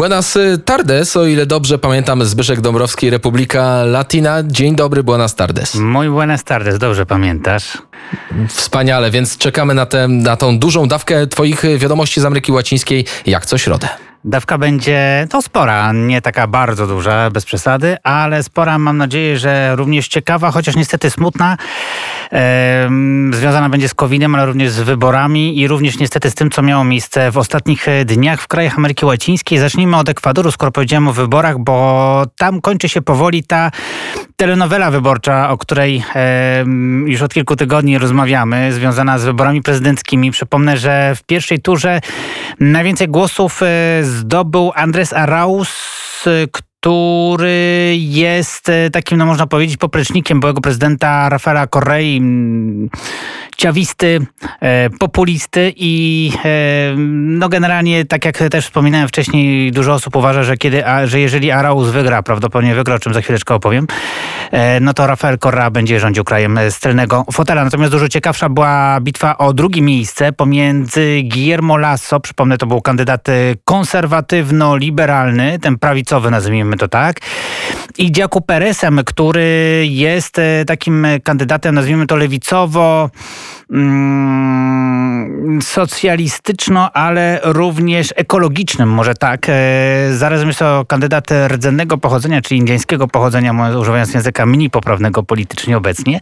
Buenas tardes, o ile dobrze pamiętam, Zbyszek Dąbrowski, Republika Latina. Dzień dobry, buenas tardes. Mój buenas tardes, dobrze pamiętasz. Wspaniale, więc czekamy na, tę na tą dużą dawkę Twoich wiadomości z Ameryki Łacińskiej, jak co środę. Dawka będzie to spora, nie taka bardzo duża, bez przesady, ale spora, mam nadzieję, że również ciekawa, chociaż niestety smutna. E, związana będzie z COVID-em, ale również z wyborami i również niestety z tym, co miało miejsce w ostatnich dniach w krajach Ameryki Łacińskiej. Zacznijmy od Ekwadoru, skoro powiedziałem o wyborach, bo tam kończy się powoli ta telenowela wyborcza, o której e, już od kilku tygodni rozmawiamy, związana z wyborami prezydenckimi. Przypomnę, że w pierwszej turze najwięcej głosów e, zdobył Andres Arauz, który jest e, takim, no można powiedzieć, poplecznikiem byłego prezydenta Rafaela Correi, ciawisty, e, populisty i e, no generalnie, tak jak też wspominałem wcześniej, dużo osób uważa, że kiedy, że jeżeli Arauz wygra, prawdopodobnie wygra, o czym za chwileczkę opowiem, no to Rafael Correa będzie rządził krajem z tylnego fotela. Natomiast dużo ciekawsza była bitwa o drugie miejsce pomiędzy Guillermo Lasso, przypomnę, to był kandydat konserwatywno-liberalny, ten prawicowy, nazwijmy to tak, i Dziaku Peresem, który jest e, takim kandydatem, nazwijmy to lewicowo, socjalistyczno, ale również ekologicznym, może tak. E, zarazem jest to kandydat rdzennego pochodzenia, czyli indyjskiego pochodzenia, używając języka mini poprawnego politycznie obecnie.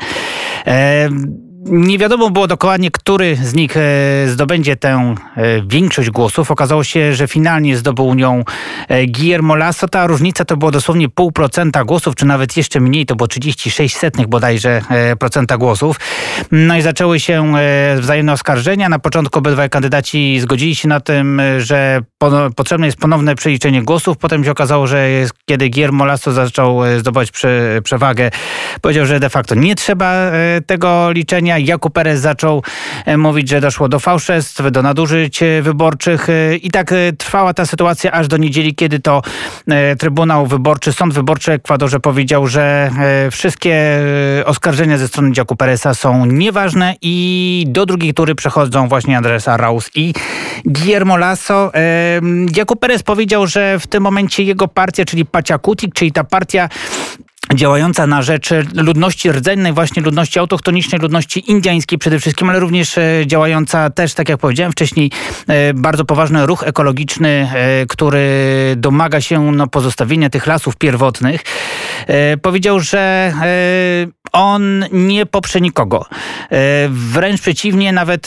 Nie wiadomo było dokładnie, który z nich e, zdobędzie tę e, większość głosów. Okazało się, że finalnie zdobył nią e, Guillermo Lasso. Ta różnica to było dosłownie pół procenta głosów, czy nawet jeszcze mniej, to było 36 setnych bodajże procenta głosów. No i zaczęły się wzajemne oskarżenia. Na początku obydwaj kandydaci zgodzili się na tym, że potrzebne jest ponowne przeliczenie głosów. Potem się okazało, że kiedy Guillermo Lasso zaczął zdobywać przewagę, powiedział, że de facto nie trzeba tego liczenia Jakub Perez zaczął e, mówić, że doszło do fałszerstw, do nadużyć e, wyborczych e, i tak trwała ta sytuacja aż do niedzieli, kiedy to Trybunał Wyborczy, Sąd Wyborczy Ekwadorze powiedział, że wszystkie oskarżenia ze strony Jaku Peresa są nieważne i do drugiej tury przechodzą właśnie Andres Arauz i Guillermo Lasso. Jakub Perez powiedział, że w tym momencie jego partia, czyli Paciakutik, czyli ta partia działająca na rzecz ludności rdzennej, właśnie ludności autochtonicznej, ludności indyjskiej przede wszystkim, ale również e, działająca też, tak jak powiedziałem wcześniej, e, bardzo poważny ruch ekologiczny, e, który domaga się no, pozostawienia tych lasów pierwotnych. Powiedział, że on nie poprze nikogo. Wręcz przeciwnie, nawet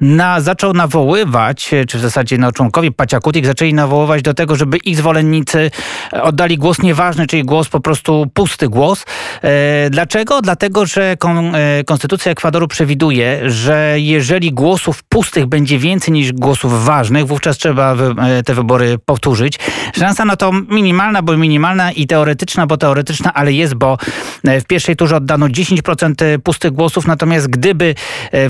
na, zaczął nawoływać, czy w zasadzie no, członkowie Paciakutik zaczęli nawoływać do tego, żeby ich zwolennicy oddali głos nieważny, czyli głos po prostu pusty głos. E, dlaczego? Dlatego, że kon, e, Konstytucja Ekwadoru przewiduje, że jeżeli głosów pustych będzie więcej niż głosów ważnych, wówczas trzeba e, te wybory powtórzyć. Szansa na to minimalna, bo minimalna i teoretyczna, bo teoretyczna, ale jest, bo w pierwszej turze oddano 10% pustych głosów, natomiast gdyby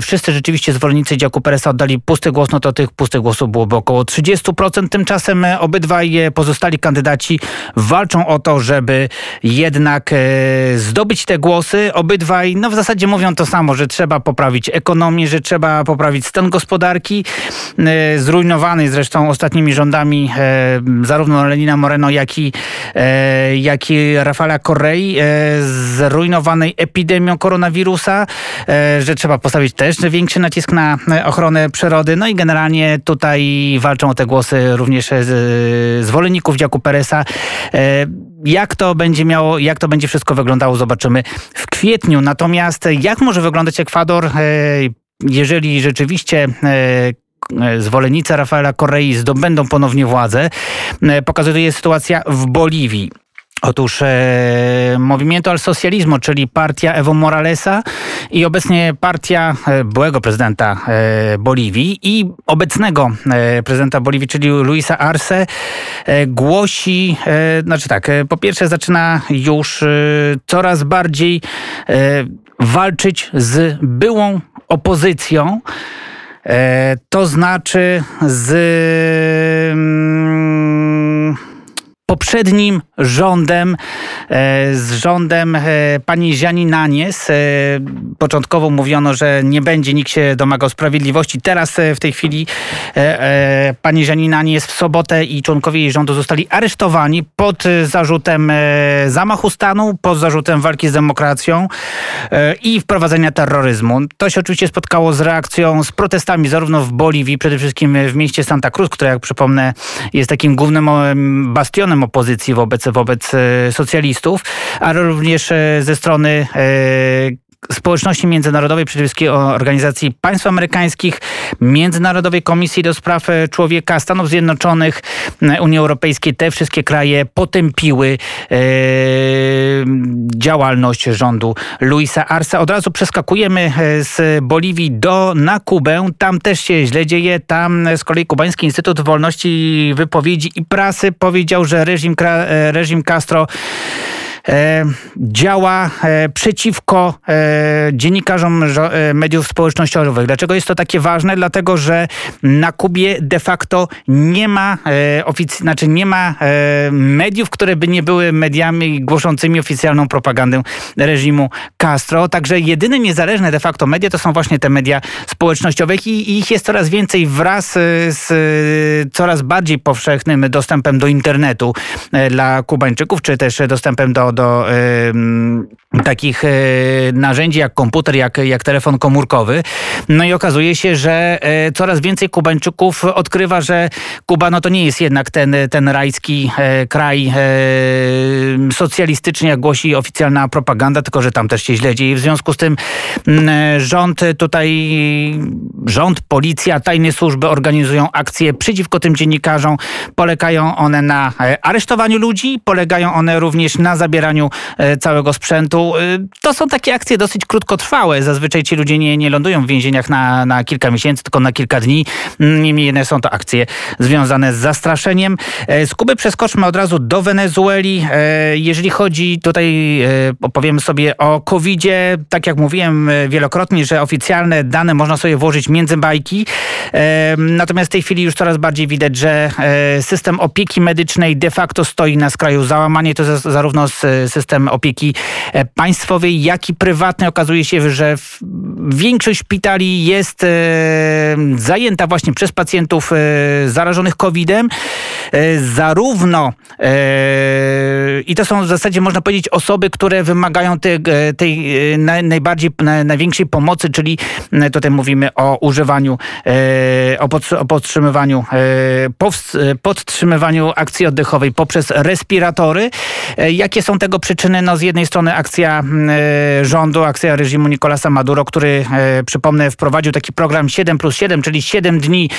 wszyscy rzeczywiście zwolennicy działku Peresa oddali pusty głos, no to tych pustych głosów byłoby około 30%. Tymczasem e, obydwaj pozostali kandydaci walczą o to, żeby jednak e, zdobyć te głosy. Obydwaj, no w zasadzie mówią to samo, że trzeba poprawić ekonomię, że trzeba poprawić stan gospodarki, e, zrujnowany zresztą ostatnimi rządami zarówno Lenina Moreno, jak i, jak i Rafala Correi, zrujnowanej epidemią koronawirusa, że trzeba postawić też większy nacisk na ochronę przyrody. No i generalnie tutaj walczą o te głosy również zwolenników Dziaku Peresa. E, jak to będzie miało, jak to będzie wszystko wyglądało, zobaczymy w kwietniu. Natomiast jak może wyglądać Ekwador, e, jeżeli rzeczywiście e, zwolennicy Rafaela Correi zdobędą ponownie władzę. Pokazuje sytuacja w Boliwii. Otóż e, Movimiento al Socialismo, czyli partia Evo Moralesa i obecnie partia e, byłego prezydenta e, Boliwii i obecnego e, prezydenta Boliwii, czyli Luisa Arce, e, głosi, e, znaczy tak, po pierwsze zaczyna już coraz bardziej walczyć z byłą opozycją, to znaczy z mm, poprzednim rządem, z rządem pani Ziani Nanies. Początkowo mówiono, że nie będzie nikt się domagał sprawiedliwości. Teraz w tej chwili pani Ziani Nanies w sobotę i członkowie jej rządu zostali aresztowani pod zarzutem zamachu stanu, pod zarzutem walki z demokracją i wprowadzenia terroryzmu. To się oczywiście spotkało z reakcją, z protestami zarówno w Boliwii, przede wszystkim w mieście Santa Cruz, które jak przypomnę jest takim głównym bastionem opozycji wobec, wobec e, socjalistów, ale również e, ze strony e, społeczności międzynarodowej, przede wszystkim Organizacji Państw Amerykańskich, Międzynarodowej Komisji do Spraw Człowieka, Stanów Zjednoczonych, Unii Europejskiej. Te wszystkie kraje potępiły działalność rządu Luisa Arsa. Od razu przeskakujemy z Boliwii do, na Kubę. Tam też się źle dzieje. Tam z kolei Kubański Instytut Wolności Wypowiedzi i Prasy powiedział, że reżim, reżim Castro E, działa e, przeciwko e, dziennikarzom mediów społecznościowych. Dlaczego jest to takie ważne? Dlatego, że na Kubie de facto nie ma ofic- znaczy nie ma mediów, które by nie były mediami głoszącymi oficjalną propagandę reżimu Castro. Także jedyne niezależne de facto media to są właśnie te media społecznościowe i ich jest coraz więcej wraz z coraz bardziej powszechnym dostępem do internetu dla Kubańczyków, czy też dostępem do do takich y, narzędzi jak komputer, jak, jak telefon komórkowy. No i okazuje się, że y, coraz więcej Kubańczyków odkrywa, że Kuba no to nie jest jednak ten, ten rajski e, kraj socjalistyczny, jak głosi oficjalna propaganda, tylko że tam też się źle dzieje. W związku z tym rząd tutaj, rząd, policja, tajne służby organizują akcje przeciwko tym dziennikarzom. Polegają one na aresztowaniu ludzi, polegają one również na zabieraniu E, całego sprzętu. E, to są takie akcje dosyć krótkotrwałe. Zazwyczaj ci ludzie nie, nie lądują w więzieniach na, na kilka miesięcy, tylko na kilka dni. Niemniej jednak są to akcje związane z zastraszeniem. E, z Kuby przeskoczmy od razu do Wenezueli. Jeżeli chodzi tutaj, opowiemy sobie o COVID-zie. Tak jak mówiłem wielokrotnie, że oficjalne dane można sobie włożyć między bajki. Natomiast w tej chwili już coraz bardziej widać, że system opieki medycznej de facto stoi na skraju załamania. To zarówno z system opieki e, państwowej, jak i prywatnej. Okazuje się, że większość szpitali jest e, zajęta właśnie przez pacjentów e, zarażonych COVID-em. Zarówno i to są w zasadzie można powiedzieć osoby, które wymagają tej, tej najbardziej, największej pomocy, czyli tutaj mówimy o używaniu, o podtrzymywaniu, podtrzymywaniu akcji oddechowej poprzez respiratory. Jakie są tego przyczyny? No z jednej strony akcja mm, e, rządu, akcja reżimu Nicolasa Maduro, który, e, przypomnę, wprowadził taki program 7 plus 7, czyli 7 dni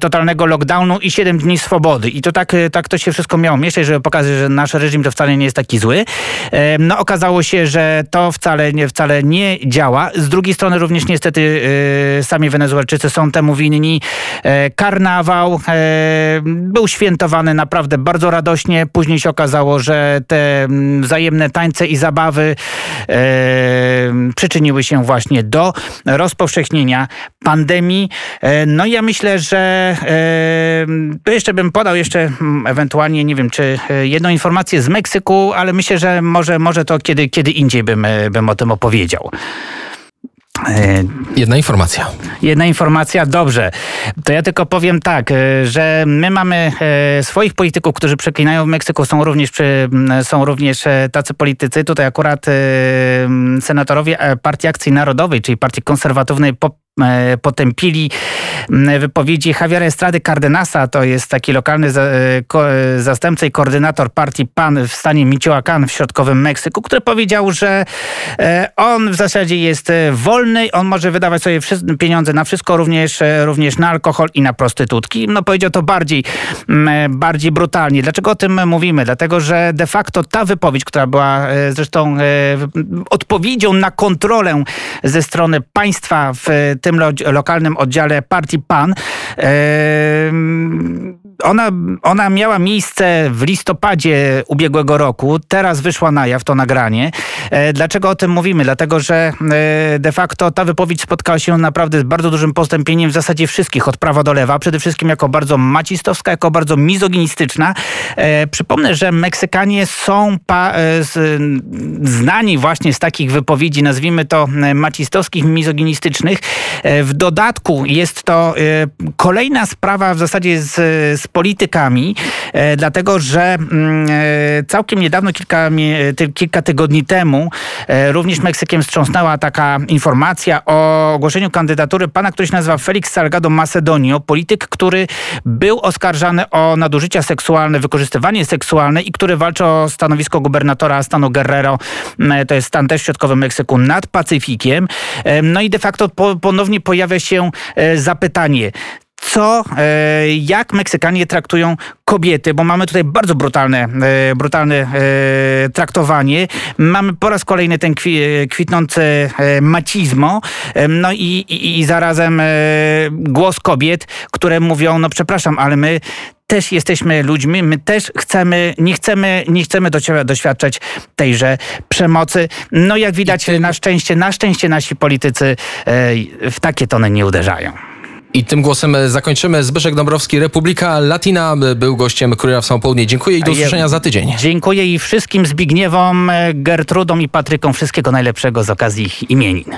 totalnego lockdownu i 7 dni swobody. I to tak, e, tak to się wszystko miało mieszać, żeby pokazać, że nasz reżim to wcale nie jest taki zły. No okazało się, że to wcale nie, wcale nie działa. Z drugiej strony również niestety sami Wenezuelczycy są temu winni. Karnawał był świętowany naprawdę bardzo radośnie. Później się okazało, że te wzajemne tańce i zabawy e, przyczyniły się właśnie do rozpowszechnienia pandemii. E, no ja myślę, że e, jeszcze bym podał jeszcze mm, ewentualnie, nie wiem, czy e, jedną informację z Meksyku, ale myślę, że może, może to kiedy, kiedy indziej bym, e, bym o tym opowiedział. E, jedna informacja. Jedna informacja, dobrze. To ja tylko powiem tak, e, że my mamy e, swoich polityków, którzy przeklinają w Meksyku, są również, są również tacy politycy. Tutaj akurat senatorowie Partii Akcji Narodowej, czyli Partii Konserwatywnej potępili wypowiedzi Javiera Estrady Cardenasa, to jest taki lokalny za, e, ko, e, zastępca i koordynator partii PAN w stanie Michoacán w środkowym Meksyku, który powiedział, że on w zasadzie jest wolny, on może wydawać sobie pieniądze na wszystko, również, również na alkohol i na prostytutki. No powiedział to bardziej, bardziej brutalnie. Dlaczego o tym mówimy? Dlatego, że de facto ta wypowiedź, która była zresztą odpowiedzią na kontrolę ze strony państwa w tym lo lokalnym oddziale partii PAN. Ona, ona miała miejsce w listopadzie ubiegłego roku. Teraz wyszła na jaw to nagranie. E, Dlaczego o tym mówimy? Dlatego, że e, de facto ta wypowiedź spotkała się naprawdę z bardzo dużym postępieniem w zasadzie wszystkich, od prawa do lewa. Przede wszystkim jako bardzo macistowska, jako bardzo mizoginistyczna. E, Przypomnę, że Meksykanie są znani właśnie z takich wypowiedzi, nazwijmy to macistowskich, mizoginistycznych. W dodatku jest to kolejna sprawa w zasadzie z, z politykami, e, dlatego że mm, e, całkiem niedawno, kilka, kilka tygodni temu, e, również Meksykiem wstrząsnęła taka informacja o ogłoszeniu kandydatury. Pana, który się nazywa Felix Salgado Macedonio, polityk, który był oskarżany o nadużycia seksualne, wykorzystywanie seksualne i który walczy o stanowisko gubernatora stanu Guerrero, m, to jest stan też w środkowym Meksyku, nad Pacyfikiem. No i de facto po, ponownie pojawia się zapytanie, co, e, jak Meksykanie traktują kobiety, bo mamy tutaj bardzo brutalne, e, brutalne e, traktowanie. Mamy po raz kolejny ten kwi, kwitnący macizmo, no i, i, i zarazem głos kobiet, które mówią, no przepraszam, ale my też jesteśmy ludźmi, my też chcemy, nie chcemy, nie chcemy doci- doświadczać tejże przemocy. No jak widać, na szczęście, na szczęście nasi politycy w takie tony nie uderzają. I tym głosem e, zakończymy. Zbyszek Dąbrowski, Republika Latina, był gościem Kuriera w Południe. Dziękuję i do usłyszenia za tydzień. Dziękuję i wszystkim Zbigniewom, e, Gertrudom i Patrykom wszystkiego najlepszego z okazji ich imienin.